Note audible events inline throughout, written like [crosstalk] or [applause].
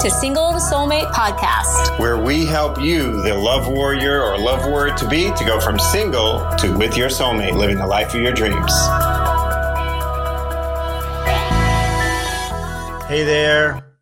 to Single Soulmate Podcast, where we help you, the love warrior or love warrior to be, to go from single to with your soulmate, living the life of your dreams. Hey there.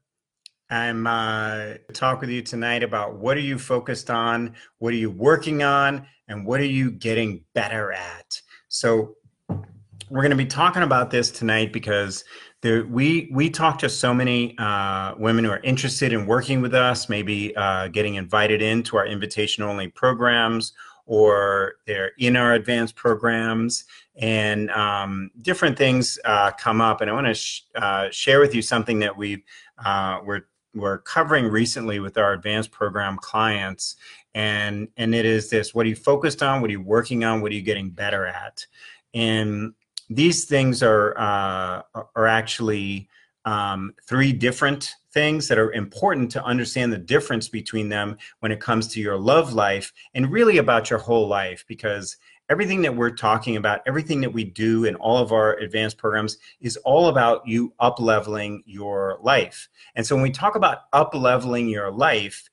I'm uh, talk with you tonight about what are you focused on, what are you working on, and what are you getting better at. So we're going to be talking about this tonight because there, we we talk to so many uh, women who are interested in working with us, maybe uh, getting invited into our invitation only programs, or they're in our advanced programs, and um, different things uh, come up. And I want to sh- uh, share with you something that we uh, we're we're covering recently with our advanced program clients, and and it is this: what are you focused on? What are you working on? What are you getting better at? And these things are uh, are actually um, three different things that are important to understand the difference between them when it comes to your love life and really about your whole life because everything that we're talking about everything that we do in all of our advanced programs is all about you up leveling your life. And so when we talk about up leveling your life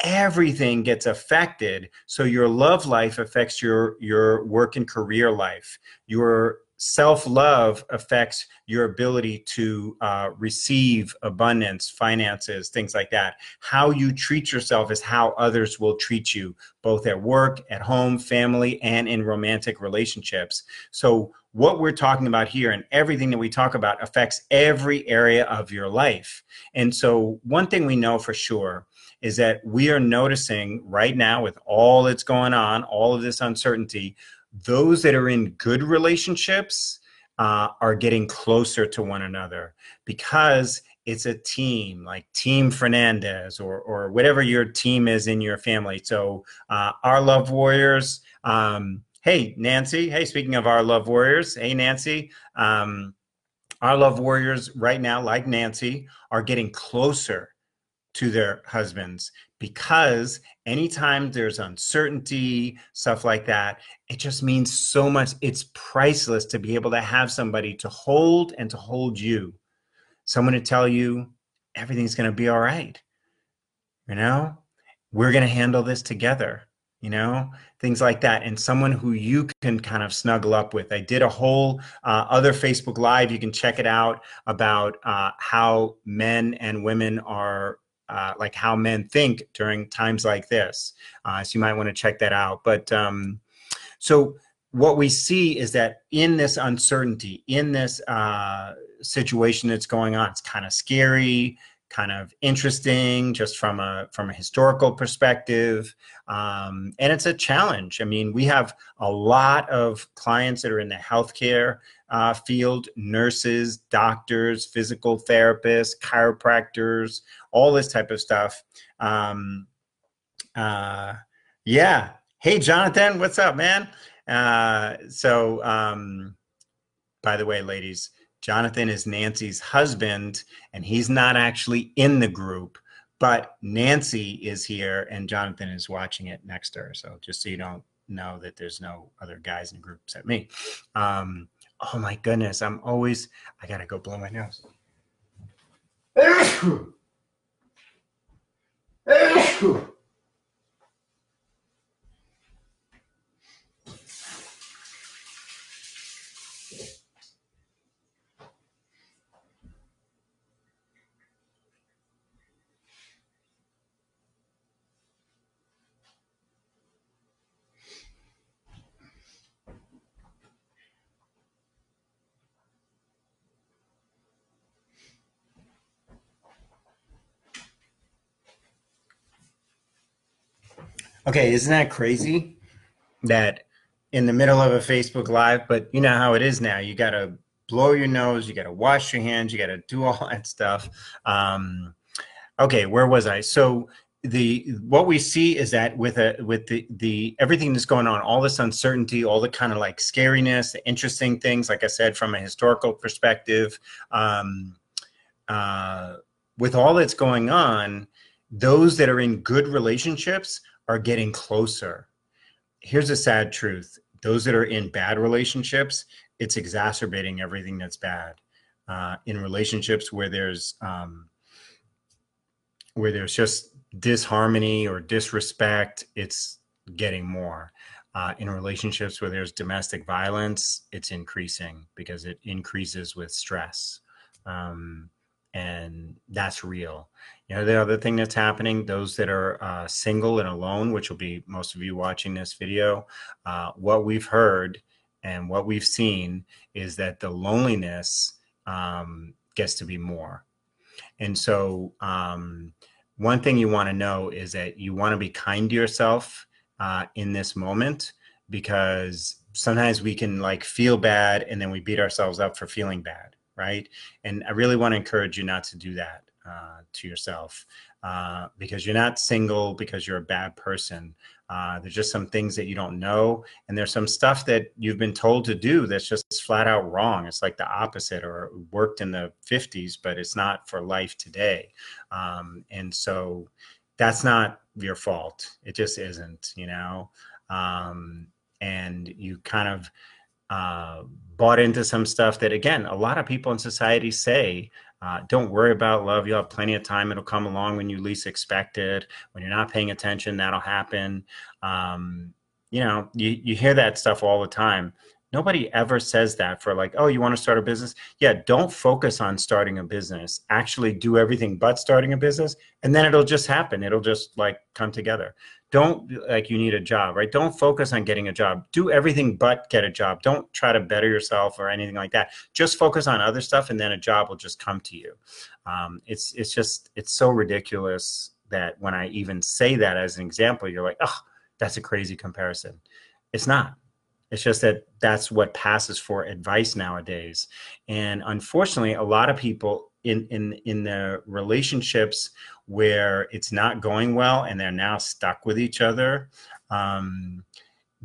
everything gets affected. So your love life affects your your work and career life. Your self love affects your ability to uh, receive abundance, finances, things like that. How you treat yourself is how others will treat you, both at work, at home, family, and in romantic relationships. So, what we're talking about here and everything that we talk about affects every area of your life. And so, one thing we know for sure is that we are noticing right now, with all that's going on, all of this uncertainty, those that are in good relationships uh, are getting closer to one another because it's a team like team fernandez or, or whatever your team is in your family. So uh, our love warriors um, hey nancy hey speaking of our love warriors hey nancy um, our love warriors right now like nancy are getting closer to their husbands because anytime there's uncertainty, stuff like that, it just means so much. It's priceless to be able to have somebody to hold and to hold you, someone to tell you everything's going to be all right. You know, we're going to handle this together, you know, things like that. And someone who you can kind of snuggle up with. I did a whole uh, other Facebook Live, you can check it out about uh, how men and women are uh, like how men think during times like this. Uh, so you might want to check that out. But um, so what we see is that in this uncertainty, in this uh, situation that's going on, it's kind of scary, kind of interesting, just from a from a historical perspective, um, and it's a challenge. I mean, we have a lot of clients that are in the healthcare uh, field nurses, doctors, physical therapists, chiropractors, all this type of stuff. Um, uh, yeah. Hey, Jonathan, what's up, man? Uh, so, um, by the way, ladies, Jonathan is Nancy's husband, and he's not actually in the group, but Nancy is here, and Jonathan is watching it next to her. So, just so you don't know that there's no other guys in the group except me. Um, oh my goodness, I'm always, I gotta go blow my nose. [coughs] [coughs] É Esco! Okay, isn't that crazy? That in the middle of a Facebook Live, but you know how it is now. You got to blow your nose, you got to wash your hands, you got to do [laughs] all that stuff. Um, okay, where was I? So the what we see is that with a with the the everything that's going on, all this uncertainty, all the kind of like scariness, the interesting things, like I said, from a historical perspective, um, uh, with all that's going on, those that are in good relationships are getting closer. Here's a sad truth those that are in bad relationships, it's exacerbating everything that's bad. Uh, in relationships where there's um, where there's just disharmony or disrespect, it's getting more. Uh, in relationships where there's domestic violence, it's increasing because it increases with stress. Um, and that's real. You know, the other thing that's happening, those that are uh, single and alone, which will be most of you watching this video, uh, what we've heard and what we've seen is that the loneliness um, gets to be more. And so, um, one thing you want to know is that you want to be kind to yourself uh, in this moment because sometimes we can like feel bad and then we beat ourselves up for feeling bad right? And i really want to encourage you not to do that uh, to yourself uh, because you're not single because you're a bad person. Uh, there's just some things that you don't know and there's some stuff that you've been told to do that's just flat out wrong. It's like the opposite or worked in the 50s but it's not for life today. Um, and so that's not your fault. It just isn't you know? Um, and you kind of uh, bought into some stuff that again a lot of people in society say uh, don't worry about love. You'll have plenty of time. It'll come along when you least expect it. When you're not paying attention that'll happen. Um, you know you, you hear that stuff all the time. Nobody ever says that for like oh you want to start a business? Yeah don't focus on starting a business. Actually do everything but starting a business and then it'll just happen. It'll just like come together don't like you need a job right? Don't focus on getting a job. Do everything but get a job. Don't try to better yourself or anything like that. Just focus on other stuff and then a job will just come to you. Um, it's it's just it's so ridiculous that when i even say that as an example you're like oh that's a crazy comparison. It's not. It's just that that's what passes for advice nowadays. And unfortunately a lot of people in in in their relationships where it's not going well and they're now stuck with each other. Um,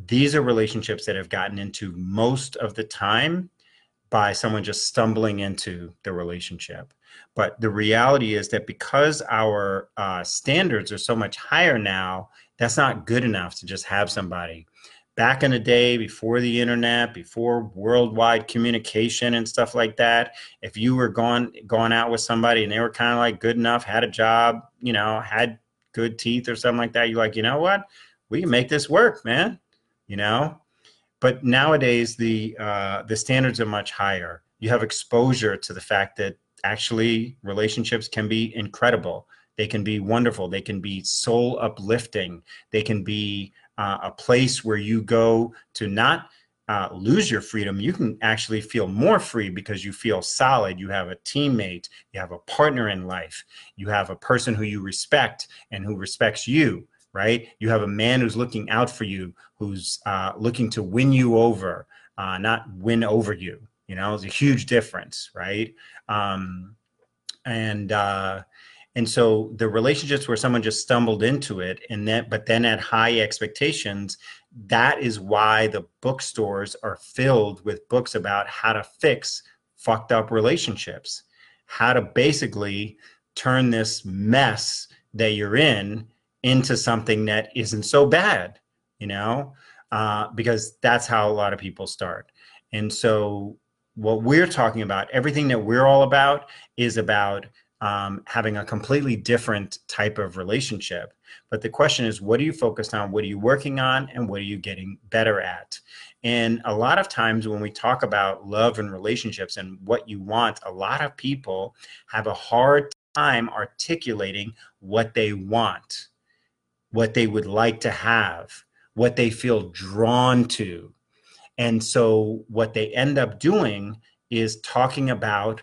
these are relationships that have gotten into most of the time by someone just stumbling into the relationship. But the reality is that because our uh, standards are so much higher now, that's not good enough to just have somebody back in the day before the internet before worldwide communication and stuff like that if you were going going out with somebody and they were kind of like good enough had a job you know had good teeth or something like that you're like you know what? We can make this work man you know? But nowadays the uh, the standards are much higher. You have exposure to the fact that actually relationships can be incredible. They can be wonderful. They can be soul uplifting they can be uh, a place where you go to not uh, lose your freedom, you can actually feel more free because you feel solid. You have a teammate, you have a partner in life, you have a person who you respect and who respects you, right? You have a man who's looking out for you, who's uh, looking to win you over, uh, not win over you. You know, it's a huge difference, right? Um, and uh, and so the relationships where someone just stumbled into it and then but then at high expectations that is why the bookstores are filled with books about how to fix fucked up relationships how to basically turn this mess that you're in into something that isn't so bad you know? Uh, because that's how a lot of people start. And so what we're talking about everything that we're all about is about um, having a completely different type of relationship. But the question is, what are you focused on? What are you working on? And what are you getting better at? And a lot of times when we talk about love and relationships and what you want, a lot of people have a hard time articulating what they want, what they would like to have, what they feel drawn to. And so what they end up doing is talking about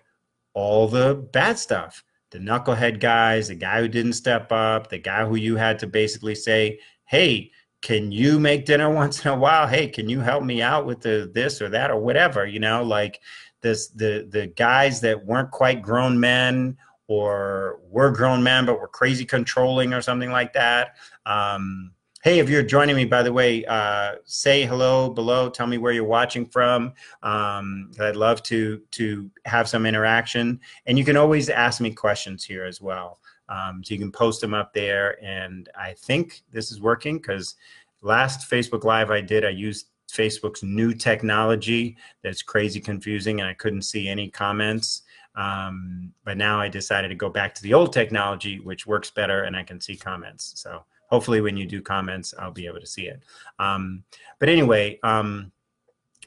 all the bad stuff the knucklehead guys, the guy who didn't step up, the guy who you had to basically say, "Hey, can you make dinner [laughs] once in a while? Hey, can you help me out with the this or that or whatever?" You know, like this the the guys that weren't quite grown men or were grown men but were crazy controlling or something like that. Um, Hey, if you're joining me, by the way, uh, say hello below. Tell me where you're watching from. Um, I'd love to to have some interaction, and you can always ask me questions here as well. Um, so you can post them up there, and I think this is working because last Facebook Live I did, I used Facebook's new technology that's crazy confusing, and I couldn't see any comments. Um, but now I decided to go back to the old technology, which works better, and I can see comments. So hopefully, when you do comments, I'll be able to see it. Um, but anyway, um,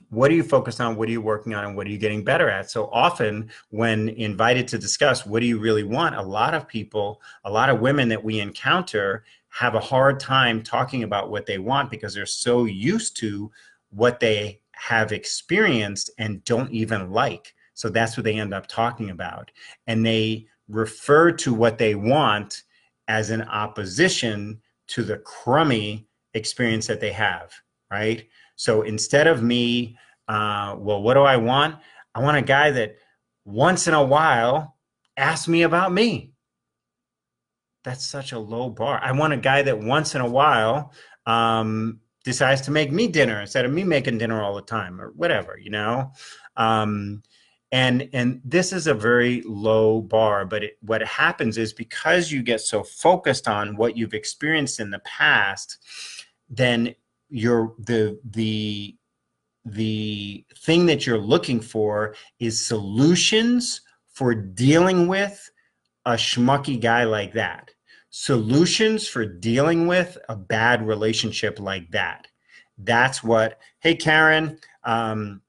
what are you focused on? What are you working on? And what are you getting better at? So often, when invited to discuss what do you really want, a lot of people, a lot of women that we encounter have a hard time talking about what they want because they're so used to what they have experienced and don't even like. So that's what they end up talking about. And they refer to what they want as an opposition to the crummy experience that they have, right? So instead of me, uh, well, what do I want? I want a guy that once in a while asks me about me. That's such a low bar. I want a guy that once in a while um, decides to make me dinner instead of me making dinner all the time or whatever, you know? Um, and and this is a very low bar but it, what happens is because you get so focused on what you've experienced in the past then you're the the the thing that you're looking for is solutions for dealing with a schmucky guy like that. Solutions for dealing with a bad relationship like that. That's what hey karen um,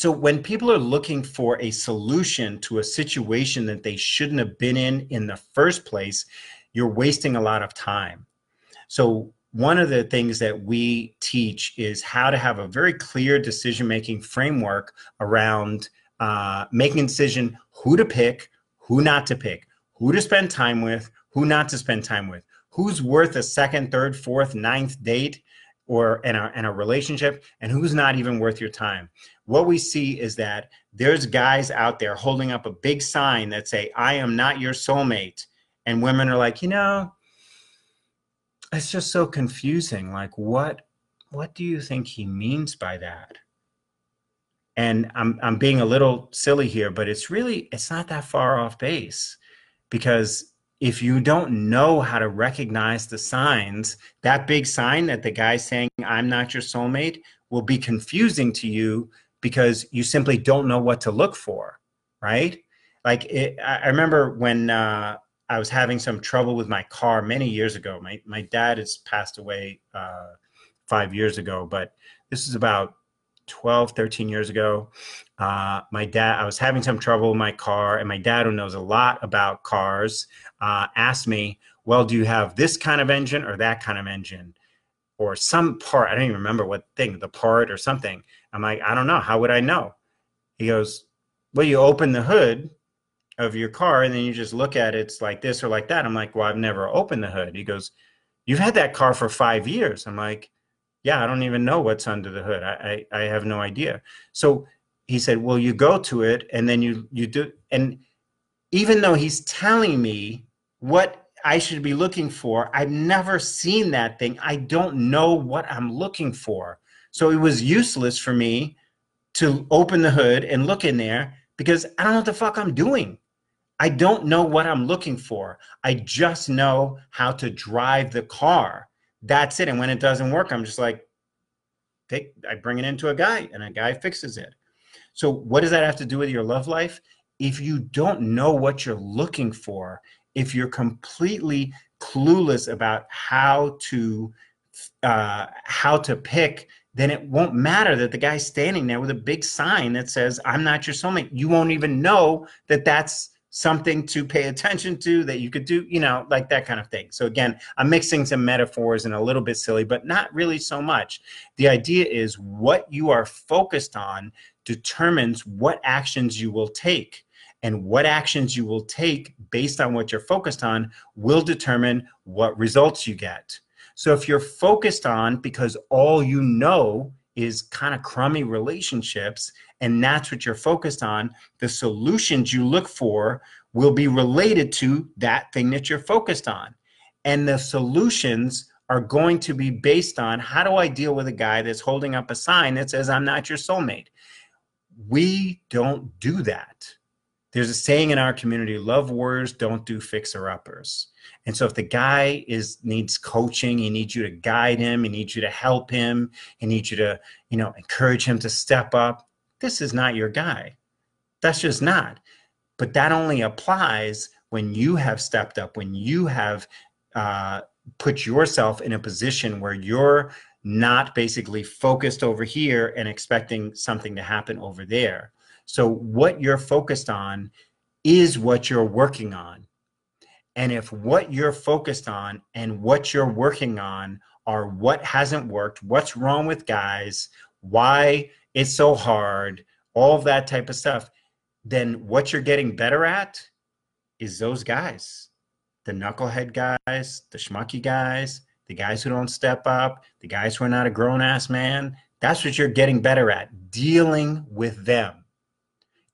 so when people are looking for a solution to a situation that they shouldn't have been in in the first place, you're wasting a lot of time. So one of the things that we teach is how to have a very clear decision making framework around uh, making a decision who to pick, who not to pick, who to spend time with, who not to spend time with, who's worth a second, third, fourth, ninth date or in a, in a relationship, and who's not even worth your time. What we see is that there's guys out there holding up a big sign that say i am not your soulmate. And women are like you know it's just so confusing. Like what what do you think he means by that? And i'm i'm being a little silly here but it's really it's not that far off base because if you don't know how to recognize the signs that big sign that the guy's saying i'm not your soulmate will be confusing to you because you simply don't know what to look for, right? Like it, I remember when uh, I was having some trouble with my car many years ago. My my dad has passed away uh, five years ago, but this is about 12, 13 years ago. Uh, my dad, I was having some trouble with my car, and my dad, who knows a lot about cars, uh, asked me, "Well, do you have this kind of engine or that kind of engine?" or some part. I don't even remember what thing, the part or something. I'm like, I don't know. How would I know? He goes, Well, you open the hood of your car and then you just look at it, it's like this or like that. I'm like, Well, I've never opened the hood. He goes, You've had that car for five years. I'm like, Yeah, I don't even know what's under the hood. I, I, I have no idea. So he said, Well, you go to it and then you you do and even though he's telling me what I should be looking for. I've never seen that thing. I don't know what I'm looking for. So it was useless for me to open the hood and look in there because I don't know what the fuck I'm doing. I don't know what I'm looking for. I just know how to drive the car. That's it. And when it doesn't work, I'm just like, take, I bring it into a guy and a guy fixes it. So, what does that have to do with your love life? If you don't know what you're looking for, if you're completely clueless about how to uh, how to pick then it won't matter that the guy's standing there with a big sign that says i'm not your soulmate. You won't even know that that's something to pay attention to that you could do you know like that kind of thing. So again i'm mixing some metaphors and a little bit silly but not really so much. The idea is what you are focused on determines what actions you will take and what actions you will take based on what you're focused on will determine what results you get. So if you're focused on because all you know is kind of crummy relationships and that's what you're focused on, the solutions you look for will be related to that thing that you're focused on. And the solutions are going to be based on how do I deal with a guy that's holding up a sign that says, I'm not your soulmate? We don't do that. There's a saying in our community love warriors don't do fixer uppers and so if the guy is needs coaching he needs you to guide him he needs you to help him he needs you to you know encourage him to step up this is not your guy. That's just not. But that only applies when you have stepped up, when you have uh, put yourself in a position where you're not basically focused over here and expecting something to happen over there. So, what you're focused on is what you're working on. And if what you're focused on and what you're working on are what hasn't worked, what's wrong with guys, why it's so hard, all of that type of stuff, then what you're getting better at is those guys the knucklehead guys, the schmucky guys, the guys who don't step up, the guys who are not a grown ass man. That's what you're getting better at dealing with them.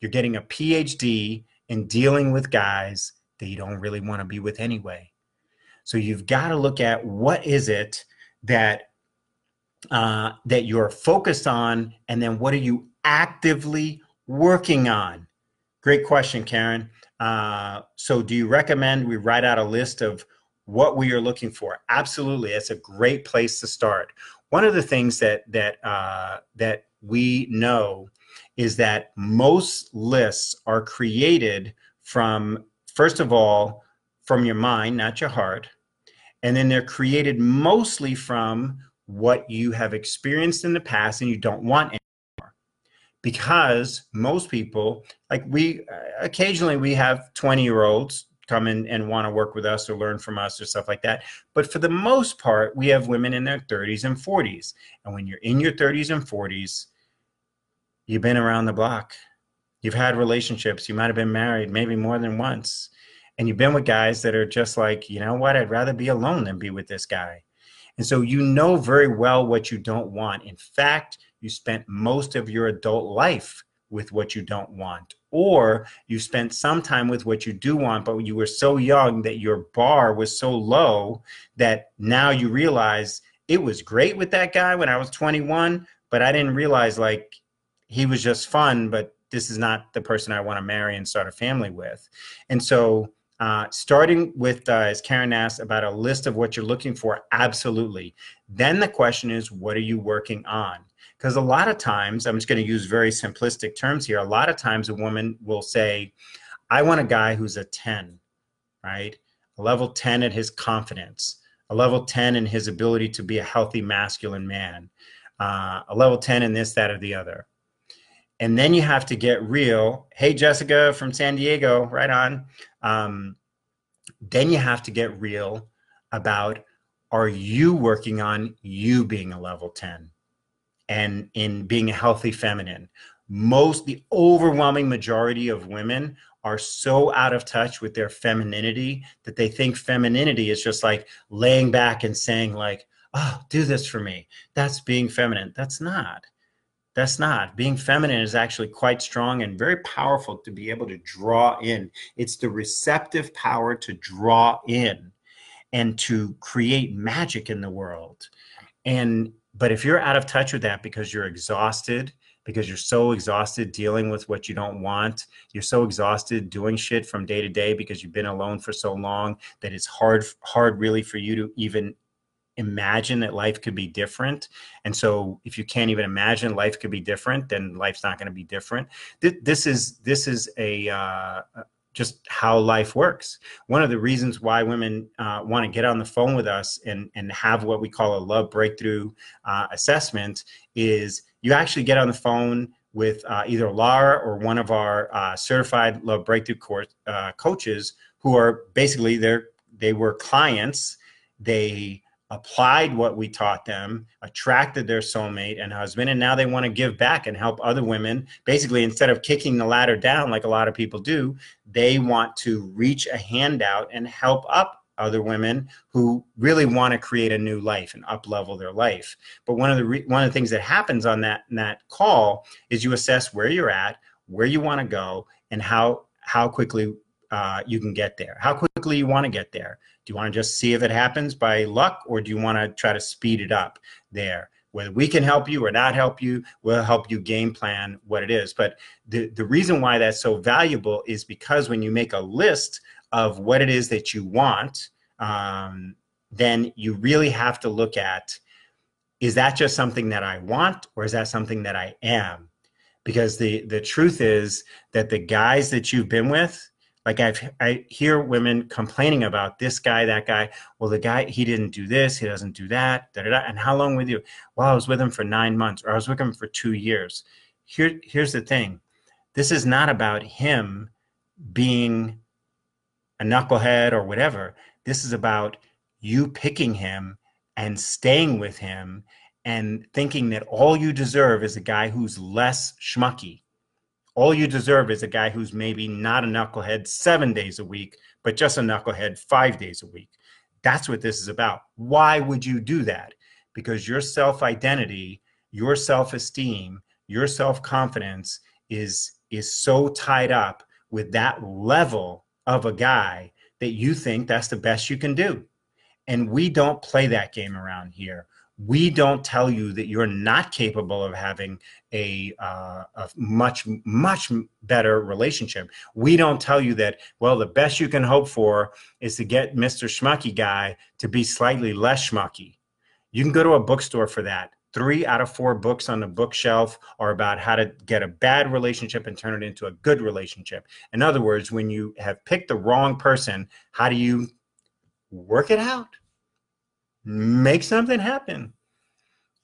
You're getting a PhD in dealing with guys that you don't really want to be with anyway. So you've got to look at what is it that uh, that you're focused on, and then what are you actively working on? Great question, Karen. Uh, so, do you recommend we write out a list of what we are looking for? Absolutely, it's a great place to start. One of the things that that uh, that we know is that most lists are created from first of all from your mind, not your heart, and then they're created mostly from what you have experienced in the past and you don't want anymore. because most people like we occasionally we have 20 year olds come in and want to work with us or learn from us or stuff like that. But for the most part we have women in their 30s and 40s and when you're in your 30s and 40s you've been around the block. You've had relationships. You might have been married maybe more than once. And you've been with guys that are just like you know what? I'd rather be alone than be with this guy. And so you know very well what you don't want. In fact you spent most of your adult life with what you don't want or you spent some time with what you do want but you were so young that your bar was so low that now you realize it was great with that guy when i was 21 but i didn't realize like he was just fun but this is not the person i want to marry and start a family with and so uh, starting with, uh, as Karen asked, about a list of what you're looking for, absolutely. Then the question is, what are you working on? Because a lot of times, I'm just going to use very simplistic terms here. A lot of times, a woman will say, I want a guy who's a 10, right? A level 10 at his confidence, a level 10 in his ability to be a healthy masculine man, uh, a level 10 in this, that, or the other. And then you have to get real. Hey, Jessica from San Diego, right on. Um, then you have to get real about are you working on you being a level 10? And in being a healthy feminine. Most, the overwhelming majority of women are so out of touch with their femininity that they think femininity is just like laying back and saying, like, oh, do this for me. That's being feminine. That's not. That's not. Being feminine is actually quite strong and very powerful to be able to draw in. It's the receptive power to draw in and to create magic in the world. And but if you're out of touch with that because you're exhausted, because you're so exhausted dealing with what you don't want, you're so exhausted doing shit from day to day because you've been alone for so long that it's hard hard really for you to even imagine that life could be different. And so if you can't even imagine life could be different, then life's not going to be different. This is this is a uh, just how life works. One of the reasons why women uh, want to get on the phone with us and, and have what we call a love breakthrough uh, assessment is you actually get on the phone with uh, either Laura or one of our uh, certified love breakthrough uh, coaches who are basically they they were clients. They applied what we taught them, attracted their soulmate and husband, and now they want to give back and help other women. Basically, instead of kicking the ladder down like a lot of people do, they want to reach a hand out and help up other women who really want to create a new life and up level their life. But one of the re- one of the things that happens on that that call is you assess where you're at, where you want to go, and how how quickly uh, you can get there. How quickly you want to get there. Do you want to just see if it happens by luck, or do you want to try to speed it up there? Whether we can help you or not help you, we'll help you game plan what it is. But the, the reason why that's so valuable is because when you make a list of what it is that you want, um, then you really have to look at is that just something that I want or is that something that I am? because the the truth is that the guys that you've been with like I've, I hear women complaining about this guy, that guy. Well, the guy, he didn't do this, he doesn't do that, da, da, da. And how long with you? Well, I was with him for nine months, or I was with him for two years. Here, here's the thing this is not about him being a knucklehead or whatever. This is about you picking him and staying with him and thinking that all you deserve is a guy who's less schmucky all you deserve is a guy who's maybe not a knucklehead seven days a week, but just a knucklehead five days a week. That's what this is about. Why would you do that? Because your self identity, your self esteem, your self confidence is is so tied up with that level of a guy that you think that's the best you can do. And we don't play that game around here we don't tell you that you're not capable of having a, uh, a, much much better relationship. We don't tell you that well the best you can hope for is to get mr schmucky guy to be slightly less schmucky. You can go to a bookstore for that. Three out of four books on the bookshelf are about how to get a bad relationship and turn it into a good relationship. In other words when you have picked the wrong person how do you work it out make something happen.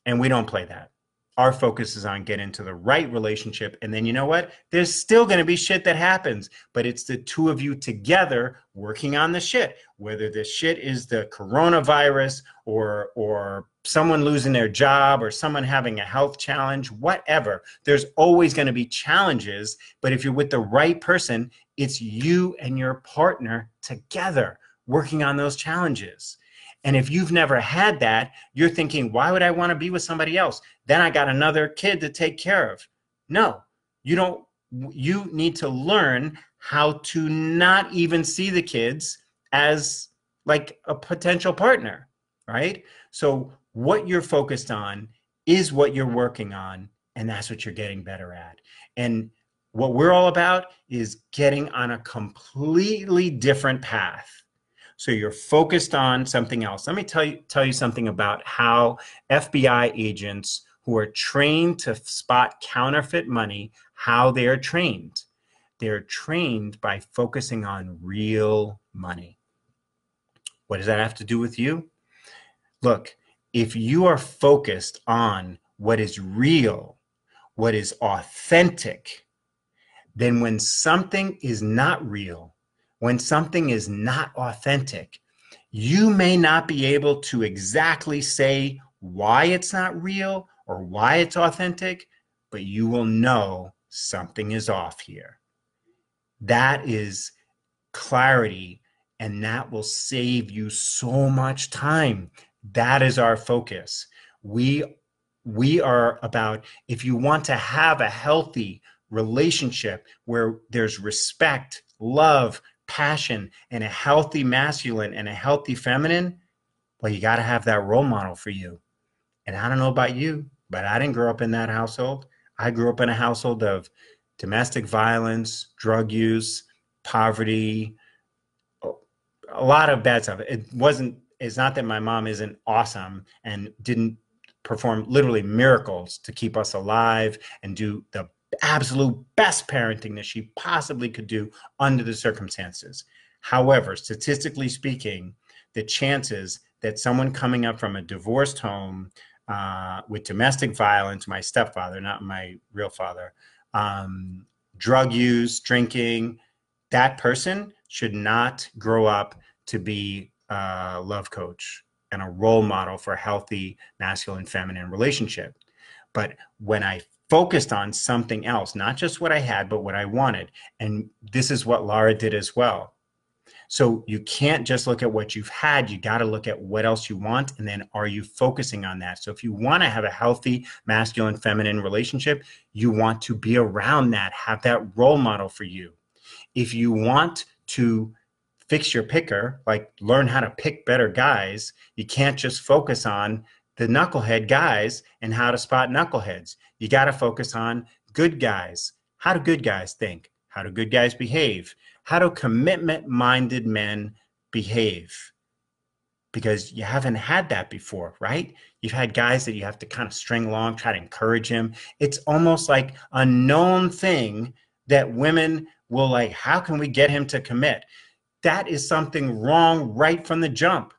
And we don't play that. Our focus is on getting to the right relationship. And then you know what? There's still going to be shit that happens, but it's the two of you together working on the shit. Whether the shit is the coronavirus or or someone losing their job or someone having a health challenge, whatever. There's always going to be challenges, but if you're with the right person, it's you and your partner together working on those challenges. And if you've never had that, you're thinking, why would I want to be with somebody else? Then I got another kid to take care of. No, you don't. You need to learn how to not even see the kids as like a potential partner, right? So, what you're focused on is what you're working on, and that's what you're getting better at. And what we're all about is getting on a completely different path so you're focused on something else. Let me tell you tell you something about how FBI agents who are trained to spot counterfeit money, how they are trained. They're trained by focusing on real money. What does that have to do with you? Look, if you are focused on what is real, what is authentic, then when something is not real, when something is not authentic, you may not be able to exactly say why it's not real or why it's authentic, but you will know something is off here. That is clarity, and that will save you so much time. That is our focus. We we are about if you want to have a healthy relationship where there's respect, love, passion and a healthy masculine and a healthy feminine, well, you got to have that role model for you. And I don't know about you, but I didn't grow up in that household. I grew up in a household of domestic violence, drug use, poverty, a lot of bad stuff. It wasn't, it's not that my mom isn't awesome and didn't perform literally miracles to keep us alive and do the absolute best parenting that she possibly could do under the circumstances. However, statistically speaking, the chances that someone coming up from a divorced home uh, with domestic violence, my stepfather, not my real father, um, drug use, drinking, that person should not grow up to be a love coach and a role model for a healthy masculine feminine relationship. But when I focused on something else, not just what I had, but what I wanted. And this is what Laura did as well. So you can't just look at what you've had, you got to look at what else you want. And then are you focusing on that? So if you want to have a healthy masculine feminine relationship, you want to be around that, have that role model for you. If you want to fix your picker, like learn how to pick better guys, you can't just focus on the knucklehead guys and how to spot knuckleheads. You got to focus on good guys. How do good guys think? How do good guys behave? How do commitment minded men behave? because you haven't had that before, right? You've had guys that you have to kind of string along, try to encourage him. It's almost like a known thing that women will like, how can we get him to commit? That is something wrong right from the jump.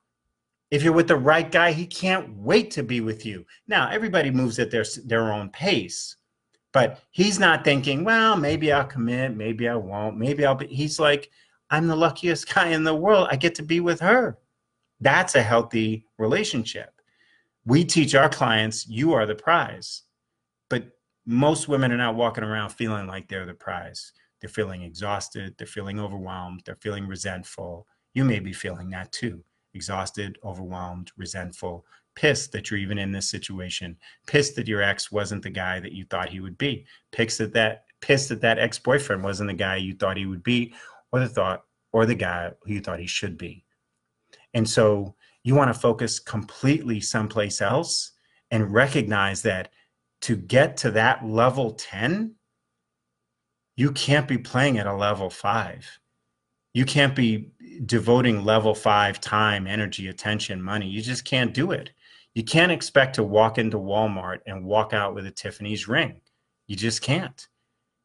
If you're with the right guy, he can't wait to be with you. Now, everybody moves at their their own pace, but he's not thinking, well, maybe I'll commit, maybe I won't, maybe I'll be. He's like, I'm the luckiest [laughs] guy in the world. I get to be with her. That's a healthy relationship. We teach our clients, you are the prize. But most women are not walking around feeling like they're the prize. They're feeling exhausted, they're feeling overwhelmed, they're feeling resentful. You may be feeling that too exhausted, overwhelmed, resentful, pissed that you're even in this situation, pissed that your ex wasn't the guy that you thought he would be, pissed that that pissed that that ex-boyfriend wasn't the guy you thought he would be, or the thought or the guy who you thought he should be. And so you want to focus completely someplace else and recognize that to get to that level 10, you can't be playing at a level five. You can't be devoting level five time, energy, attention, money. You just can't do it. You can't expect to walk into Walmart and walk out with a Tiffany's ring. You just can't.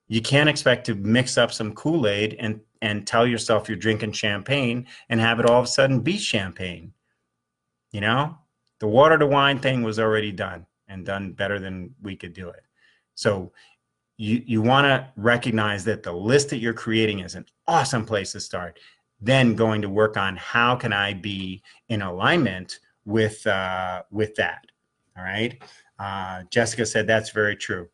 You can't expect to mix up some Kool Aid and and tell yourself you're drinking champagne and have it all of a sudden be champagne. You know, the water to wine thing was already done and done better than we could do it. So you you want to recognize that the list that you're creating is an awesome place to start. Then going to work on how can I be in alignment with uh, with that. All right. Uh, Jessica said that's very true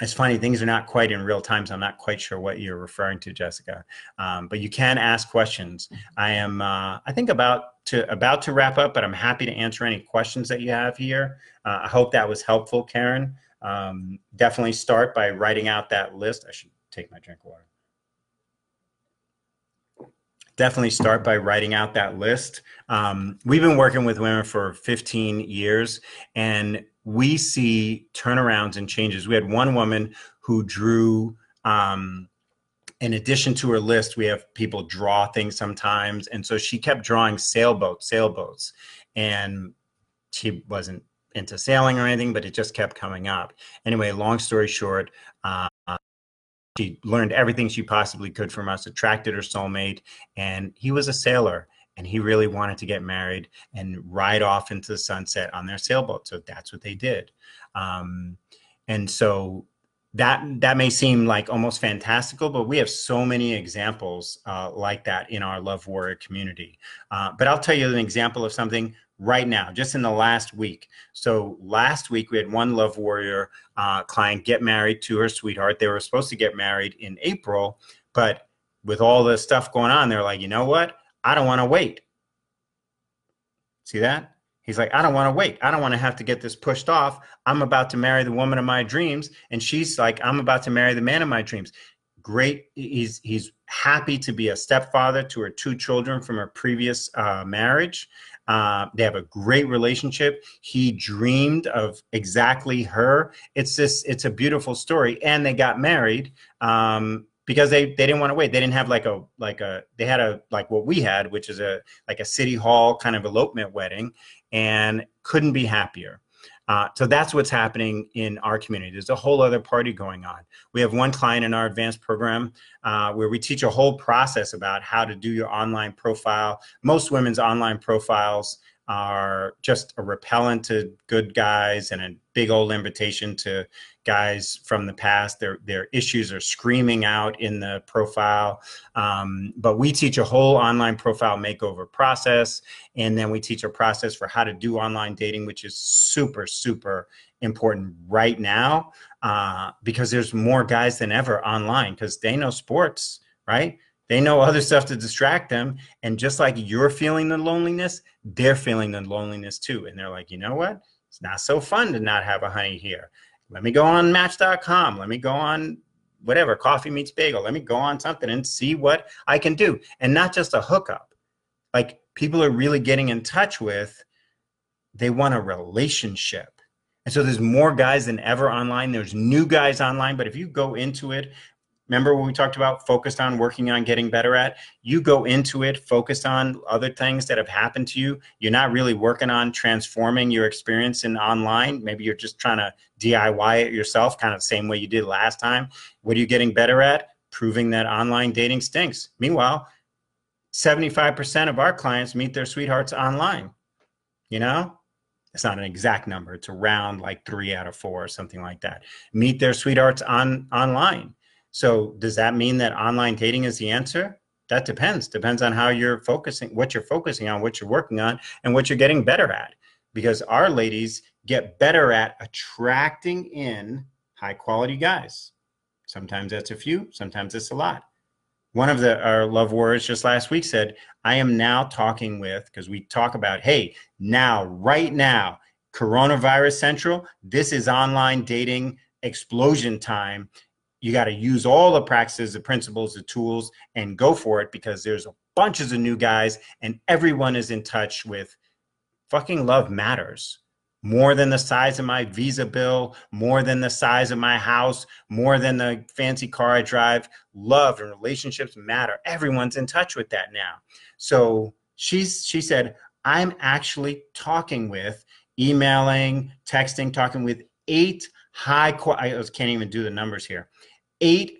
it's funny things are not quite in real time so i'm not quite sure what you're referring to jessica um, but you can ask questions i am uh, i think about to about to wrap up but i'm happy to answer any questions that you have here uh, i hope that was helpful karen um, definitely start by writing out that list i should take my drink of water definitely start by writing out that list um, we've been working with women for 15 years and we see turnarounds and changes. We had one woman who drew, um, in addition to her list, we have people draw things sometimes. And so she kept drawing sailboats, sailboats. And she wasn't into sailing or anything, but it just kept coming up. Anyway, long story short, uh, she learned everything she possibly could from us, attracted her soulmate, and he was a sailor and he really wanted to get married and ride off into the sunset on their sailboat. So that's what they did. Um, and so that that may seem like almost fantastical, but we have so many examples uh, like that in our Love Warrior community. Uh, but I'll tell you an example of something right now, just in the last week. So last week we had one Love Warrior uh, client get married to her sweetheart. They were supposed to get married in April, but with all the stuff going on, they're like, you know what? I don't want to wait. See that? He's like, I don't want to wait. I don't want to have to get this pushed off. I'm about to marry the woman of my dreams. And she's like, I'm about to marry the man of my dreams. Great. He's he's happy to be a stepfather to her two children from her previous uh, marriage. Uh, they have a great relationship. He dreamed of exactly her. It's this. It's a beautiful story, and they got married. Um, because they they didn't want to wait. They didn't have like a like a they had a like what we had, which is a like a city hall kind of elopement wedding, and couldn't be happier. Uh, so that's what's happening in our community. There's a whole other party going on. We have one client in our advanced program uh, where we teach a whole process about how to do your online profile. Most women's online profiles are just a repellent to good guys and a big old invitation to guys from the past. Their their issues are screaming out in the profile. Um, but we teach a whole online profile makeover process, and then we teach a process for how to do online dating, which is super super important right now uh, because there's more guys than ever online because they no sports, right? They know other stuff to distract them. And just like you're feeling the loneliness, they're feeling the loneliness too. And they're like, you know what? It's not so fun to not have a honey here. Let me go on match.com. Let me go on whatever, coffee meets bagel. Let me go on something and see what I can do. And not just a hookup. Like people are really getting in touch with, they want a relationship. And so there's more guys than ever online. There's new guys online. But if you go into it Remember when we talked about focused on working on getting better at? You go into it focused on other things that have happened to you. You're not really working on transforming your experience in online. Maybe you're just trying to DIY it yourself, kind of the same way you did last time. What are you getting better at? Proving that online dating stinks. Meanwhile, 75% of our clients meet their sweethearts online. You know, it's not an exact number. It's around like three out of four or something like that. Meet their sweethearts on online so does that mean that online dating is the answer? That depends. Depends on how you're focusing, what you're focusing on, what you're working on, and what you're getting better at. Because our ladies get better at attracting in high quality guys. Sometimes that's a few, sometimes it's a lot. One of the our love warriors just last week said, I am now talking with, because we talk about, hey, now, right now, coronavirus central, this is online dating explosion time you got to use all the practices, the principles, the tools, and go for it because there's a bunches of new guys and everyone is in touch with fucking love matters more than the size of my visa bill, more than the size of my house, more than the fancy car I drive. Love and relationships matter. Everyone's in touch with that now. So she's she said, I'm actually talking with, emailing, texting, talking with eight high. I can't even do the numbers here eight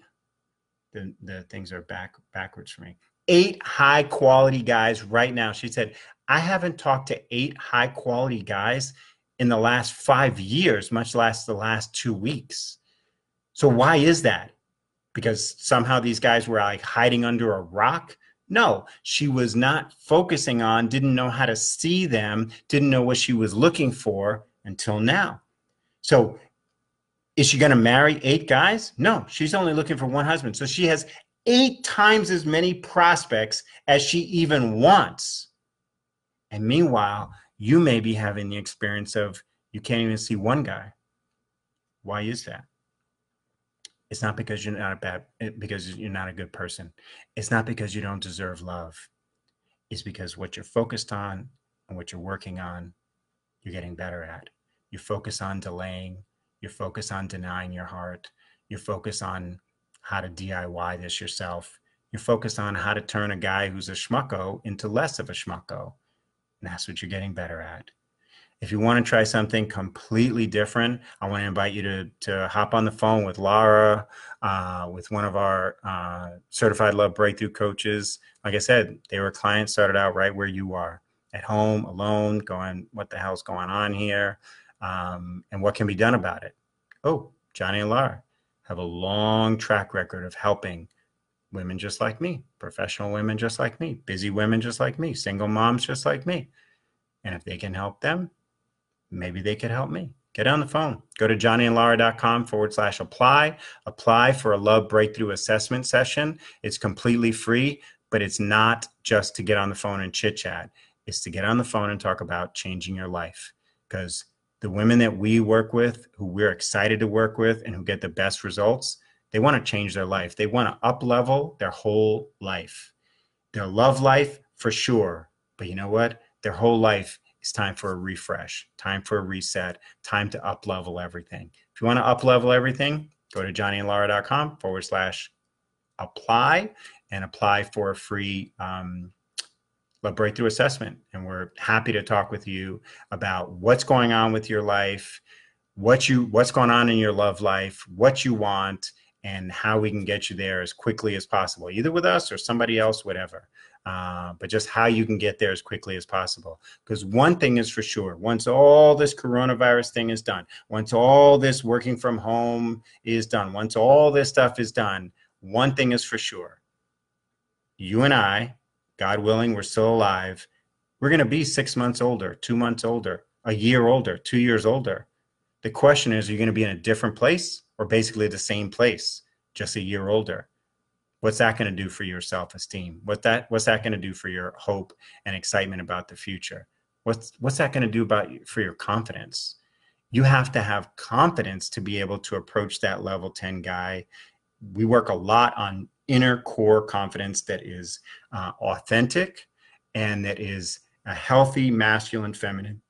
the, the things are back backwards for me. Eight high quality guys right now. She said i haven't talked to eight high quality guys in the last five years much less the last two weeks. So why is that? Because somehow these guys were like hiding under a rock? No she was not focusing on didn't know how to see them didn't know what she was looking for until now. So is she going to marry eight guys? No, she's only looking for one husband. So she has eight times as many prospects as she even wants. And meanwhile, you may be having the experience of you can't even see one guy. Why is that? It's not because you're not a bad because you're not a good person. It's not because you don't deserve love. It's because what you're focused on and what you're working on, you're getting better at. You focus on delaying, you focus on denying your heart. You focus on how to DIY this yourself. You focus on how to turn a guy who's a schmucko into less of a schmucko. And that's what you're getting better at. If you want to try something completely different, I want to invite you to, to hop on the phone with Laura, uh, with one of our uh, certified love breakthrough coaches. Like I said, they were clients started out right where you are at home, alone, going, what the hell's going on here? Um, and what can be done about it. Oh, Johnny and Laura have a long track record of helping women just like me, professional women just like me, busy women just like me, single moms just like me. And if they can help them, maybe they could help me. Get on the phone. Go to johnnyandlaura.com forward slash apply. Apply for a love breakthrough assessment session. It's completely free, but it's not just to get on the phone and chit chat. It's to get on the phone and talk about changing your life because the women that we work with, who we're excited to work with and who get the best results, they want to change their life. They want to up level their whole life. Their love life for sure. But you know what? Their whole life is time for a refresh, time for a reset, time to up level everything. If you want to up level everything, go to johnnyandlaura.com forward slash apply and apply for a free um, a breakthrough assessment. And we're happy to talk with you about what's going on with your life, what you what's going on in your love life, what you want, and how we can get you there as quickly as possible, either with us or somebody else, whatever. Uh, but just how you can get there as quickly as possible. Because one thing is for sure once all this coronavirus thing is done, once all this working from home is done, once all this stuff is done, one thing is for sure. You and I God willing, we're still alive. We're going to be six months older, two months older, a year older, two years older. The question is, are you going to be in a different place or basically the same place, just a year older? What's that going to do for your self-esteem? What that what's that going to do for your hope and excitement about the future? What's what's that going to do about for your confidence? You have to have confidence to be able to approach that level 10 guy. We work a lot on inner core confidence that is uh, authentic and that is a healthy masculine feminine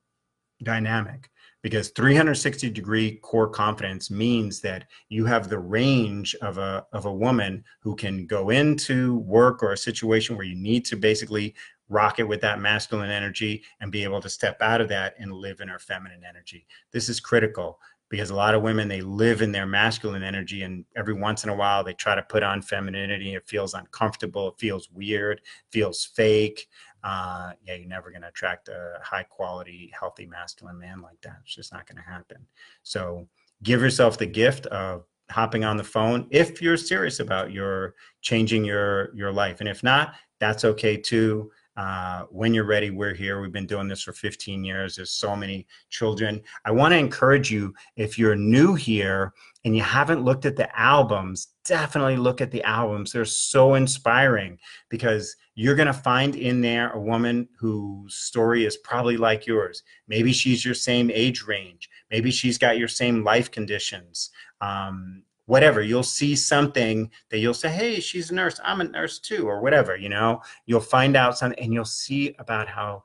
dynamic. Because 360 degree core confidence means that you have the range of a of a woman who can go into work or a situation where you need to basically rock it with that masculine energy and be able to step out of that and live in her feminine energy. This is critical because a lot of women they live in their masculine energy and every once in a while they try to put on femininity it feels uncomfortable it feels weird feels fake uh, yeah, you're never going to attract a high quality, healthy masculine man like that. It's just not going to happen. So give yourself the gift of hopping on the phone if you're serious about your changing your your life, and if not, that's okay too. Uh, when you're ready, we're here. We've been doing this for 15 years. There's so many children. I want to encourage you if you're new here and you haven't looked at the albums, definitely look at the albums. They're so inspiring because you're going to find in there a woman whose story is probably like yours. Maybe she's your same age range. Maybe she's got your same life conditions. Um, whatever you'll see something that you'll say hey she's a nurse i'm a nurse too or whatever you know? You'll find out something and you'll see about how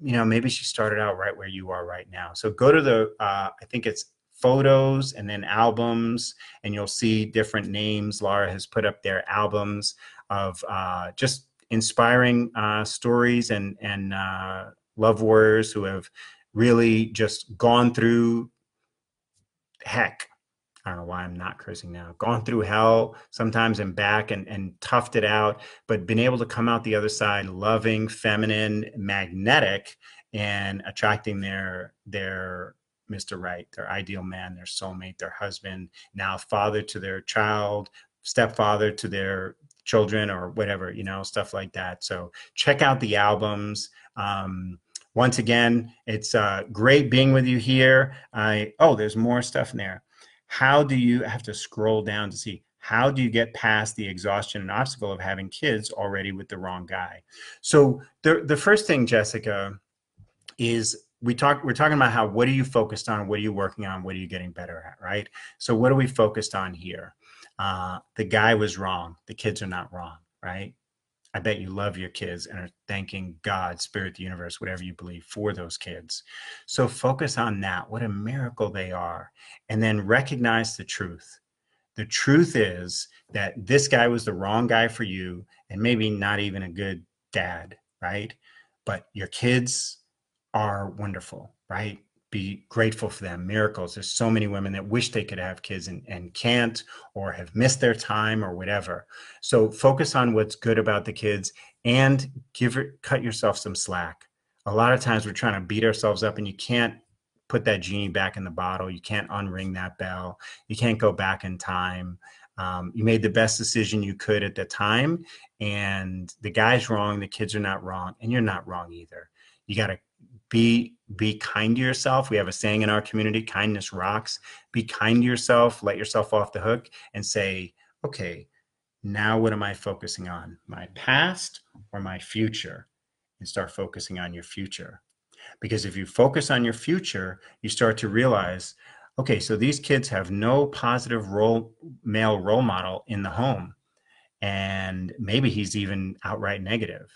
you know maybe she started out right where you are right now. So go to the uh, i think it's photos and then albums and you'll see different names. Laura has put up their albums of uh, just inspiring uh, stories and and uh, love warriors who have really just gone through heck I don't know why I'm not cursing now. Gone through hell sometimes and back and, and toughed it out, but been able to come out the other side loving, feminine, magnetic, and attracting their their Mr. Right, their ideal man, their soulmate, their husband, now father to their child, stepfather to their children, or whatever, you know, stuff like that. So check out the albums. Um, once again, it's uh, great being with you here. I oh, there's more stuff in there how do you have to scroll down to see? How do you get past the exhaustion and obstacle of having kids already with the wrong guy? So the, the first thing jessica is we talk we're talking about how what are you focused on? What are you working on? What are you getting better at right? So what are we focused on here? Uh, the guy was wrong. The kids are not wrong right I bet you love your kids and are thanking God, Spirit, the universe, whatever you believe, for those kids. So focus on that. What a miracle they are. And then recognize the truth. The truth is that this guy was the wrong guy for you and maybe not even a good dad, right? But your kids are wonderful, right? Be grateful for them miracles. There's so many women that wish they could have kids and, and can't or have missed their time or whatever. So focus on what's good about the kids and give it cut yourself some slack. A lot of times we're trying to beat ourselves up and you can't put that genie back in the bottle. You can't unring that bell. You can't go back in time. Um, you made the best decision you could at the time and the guy's wrong the kids are not wrong and you're not wrong either. You got to be be kind to yourself. We have a saying in our community kindness rocks. Be kind to yourself let yourself off the hook and say okay now what am i focusing on? My past or my future? And start focusing on your future. Because if you focus on your future you start to realize okay so these kids have no positive role male role model in the home. And maybe he's even outright negative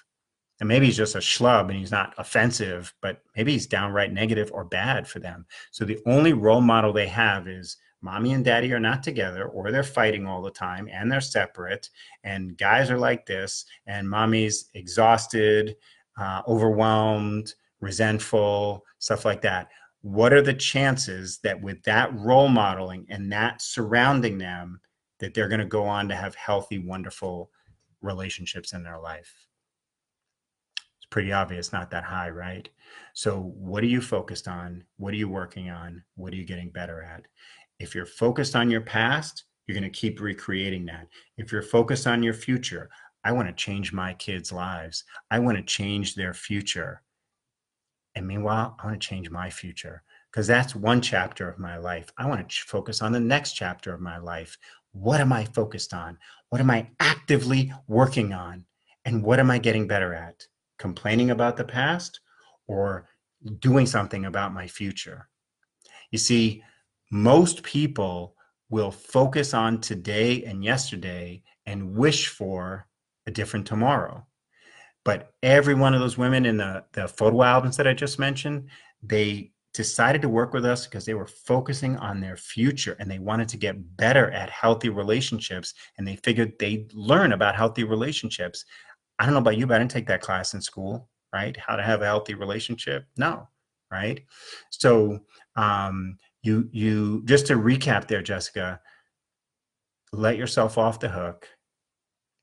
and maybe he's just a schlub and he's not offensive, but maybe he's downright negative or bad for them. So the only role model they have is mommy and daddy are not together or they're fighting all the time and they're separate and guys are like this and mommy's exhausted uh, overwhelmed resentful stuff like that what are the chances that with that role modeling and that surrounding them that they're going to go on to have healthy wonderful relationships in their life pretty obvious, not that high, right? So, what are you focused on? What are you working on? What are you getting better at? If you're focused on your past, you're going to keep recreating that. If you're focused on your future, I want to change my kids' lives. I want to change their future. And meanwhile, I want to change my future because that's one chapter of my life. I want to focus on the next chapter of my life. What am I focused on? What am I actively working on? And what am I getting better at? Complaining about the past or doing something about my future. You see, most people will focus on today and yesterday and wish for a different tomorrow. But every one of those women in the, the photo albums that I just mentioned, they decided to work with us because they were focusing on their future and they wanted to get better at healthy relationships and they figured they'd learn about healthy relationships. I don't know about you, but I didn't take that class in school, right? How to have a healthy relationship? No, right? So um, you you just to recap there, Jessica, let yourself off the hook,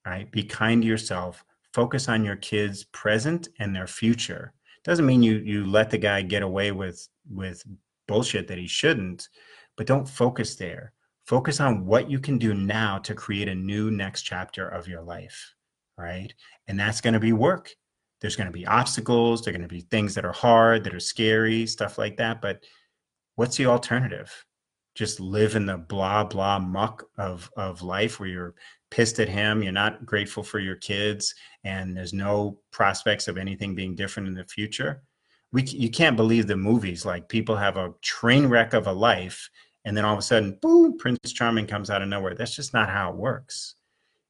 right? Be kind to yourself. Focus on your kids' present and their future doesn't mean you you let the guy get away with with bullshit that he shouldn't but don't focus there focus on what you can do now to create a new next chapter of your life right? And that's going to be work. There's going to be obstacles there're going to be things that are hard that are scary stuff like that but what's the alternative? Just live in the blah blah muck of of life where you're pissed at him you're not grateful for your kids and there's no prospects of anything being different in the future? We you can't believe the movies like people have a train wreck of a life and then all of a sudden boom prince charming comes out of nowhere. That's just not how it works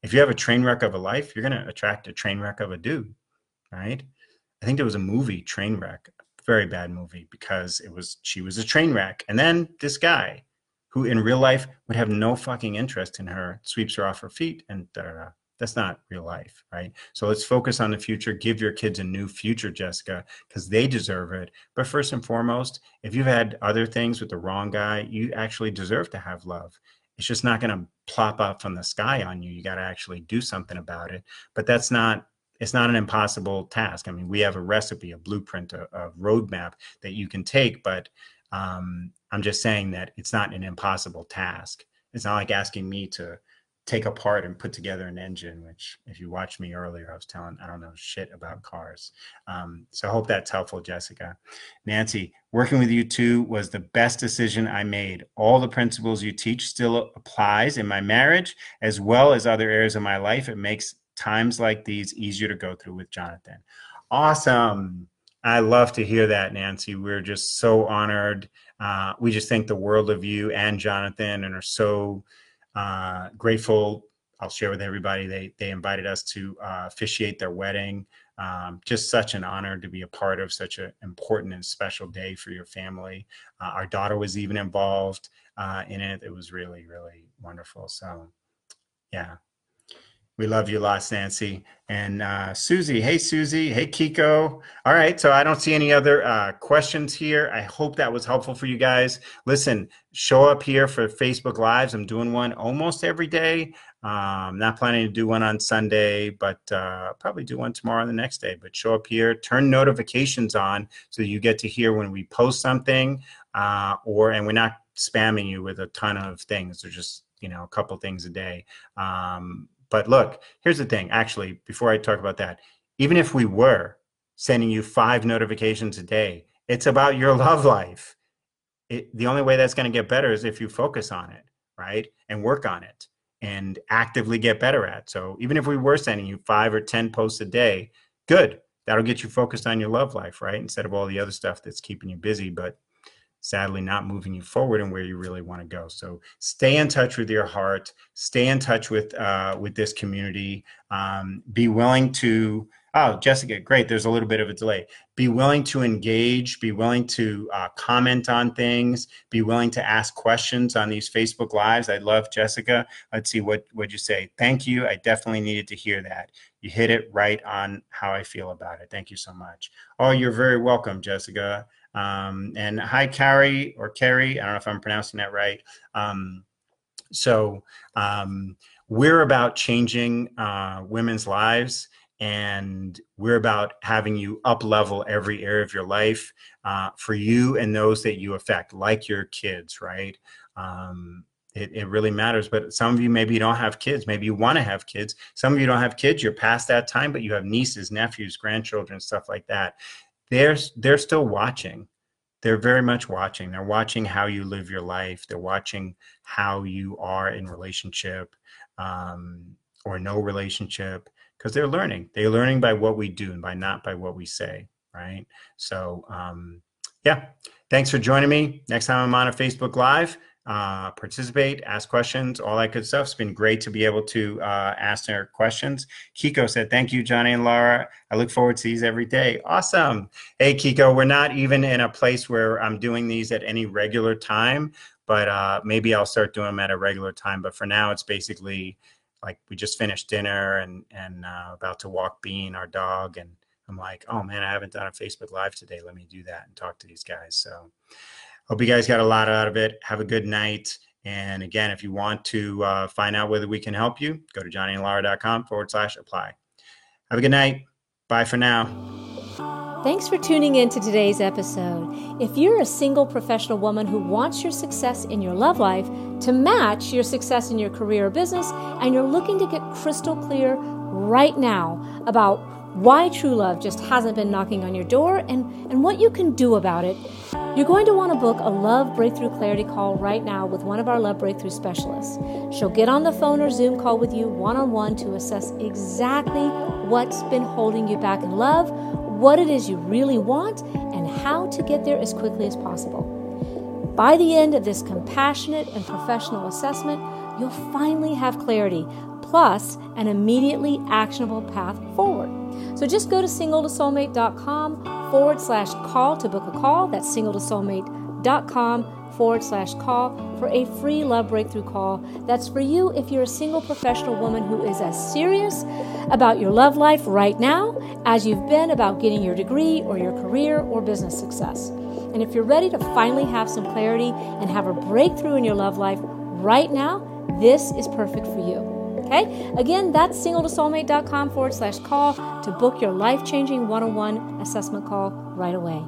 if you have a train wreck of a life you're going to attract a train wreck of a dude right i think there was a movie train wreck very bad movie because it was she was a train wreck and then this guy who in real life would have no fucking interest in her, sweeps her off her feet, and da, da, da. that's not real life, right? So let's focus on the future. Give your kids a new future, Jessica, because they deserve it. But first and foremost, if you've had other things with the wrong guy, you actually deserve to have love. It's just not going to plop up from the sky on you. You got to actually do something about it. But that's not it's not an impossible task. I mean, we have a recipe, a blueprint, a, a roadmap that you can take, but um, I'm just saying that it's not an impossible task. It's not like asking me to take apart and put together an engine, which if you watched me earlier, I was telling, I don't know shit about cars. Um, so I hope that's helpful, Jessica. Nancy, working with you two was the best decision I made. All the principles you teach still applies in my marriage as well as other areas of my life. It makes times like these easier to go through with Jonathan. Awesome. I love to hear that, Nancy. We're just so honored. Uh, we just think the world of you and Jonathan and are so uh, grateful. I'll share with everybody. They they invited us to uh, officiate their wedding. Um, just such an honor to be a part of such an important and special day for your family. Uh, our daughter was even involved uh, in it. It was really really wonderful. So, yeah, we love you lots, Nancy. And uh, Susie, hey, Susie. Hey, Kiko. All right. So I don't see any other uh, questions here. I hope that was helpful for you guys. Listen, show up here for Facebook Lives. I'm doing one almost every day. Um, not planning to do one on Sunday, but uh, probably do one tomorrow and the next day. But show up here, turn notifications on so you get to hear when we post something, uh, or and we're not spamming you with a ton of things. They're just you know a couple things a day. Um, but look, here's the thing. Actually, before I talk about that, even if we were sending you five notifications a day, it's about your [laughs] love life. It, the only way that's going to get better is if you focus on it, right? And work on it and actively get better at. So even if we were sending you five or 10 posts a day, good. That'll get you focused on your love life, right? Instead of all the other stuff that's keeping you busy. But sadly not moving you forward and where you really want to go. So stay in touch with your heart, stay in touch with uh, with this community. Um, be willing to. Oh, Jessica, great. There's a little bit of a delay. Be willing to engage. Be willing to uh, comment on things. Be willing to ask questions on these Facebook lives. I love Jessica. Let's see what would you say. Thank you. I definitely needed to hear that. You hit it right on how I feel about it. Thank you so much. Oh, you're very welcome, Jessica. Um, and hi, Carrie or Carrie. I don't know if I'm pronouncing that right. Um, so um, we're about changing uh, women's lives and we're about having you up level every area of your life uh, for you and those that you affect like your kids right um, it, it, really matters but some of you maybe you don't have kids maybe you want to have kids some of you don't have kids you're past that time but you have nieces nephews grandchildren stuff like that they're they're still watching. They're very much watching. They're watching how you live your life. They're watching how you are in relationship um, or no relationship because they're learning. They're learning by what we do and by not by what we say right? So um, yeah. Thanks for joining me. Next time i'm on a facebook live uh, participate, ask questions, all that good stuff. It's been great to be able to uh, ask their questions. Kiko said, Thank you, Johnny and Laura. I look forward to these every day. Awesome. Hey, Kiko, we're not even in a place where I'm doing these at any regular time, but uh, maybe I'll start doing them at a regular time. But for now, it's basically like we just finished dinner and, and uh, about to walk Bean, our dog. And I'm like, oh man, I haven't done a Facebook Live today. Let me do that and talk to these guys. So, Hope you guys got a lot out of it. Have a good night. And again, if you want to uh, find out whether we can help you, go to johnnyandlaura.com forward slash apply. Have a good night. Bye for now. Thanks for tuning in to today's episode. If you're a single professional woman who wants your success in your love life to match your success in your career or business, and you're looking to get crystal clear right now about why true love just hasn't been knocking on your door and, and what you can do about it, you're going to want to book a Love Breakthrough Clarity call right now with one of our Love Breakthrough specialists. She'll get on the phone or Zoom call with you one on one to assess exactly what's been holding you back in love, what it is you really want, and how to get there as quickly as possible. By the end of this compassionate and professional assessment, you'll finally have clarity, plus an immediately actionable path forward. So just go to singletosoulmate.com forward slash call to book a call. That's singletosoulmate.com forward slash call for a free love breakthrough call. That's for you if you're a single professional woman who is as serious about your love life right now as you've been about getting your degree or your career or business success. And if you're ready to finally have some clarity and have a breakthrough in your love life right now, this is perfect for you. Okay? Again, that's singletosoulmate.com forward slash call to book your life changing one on one assessment call right away.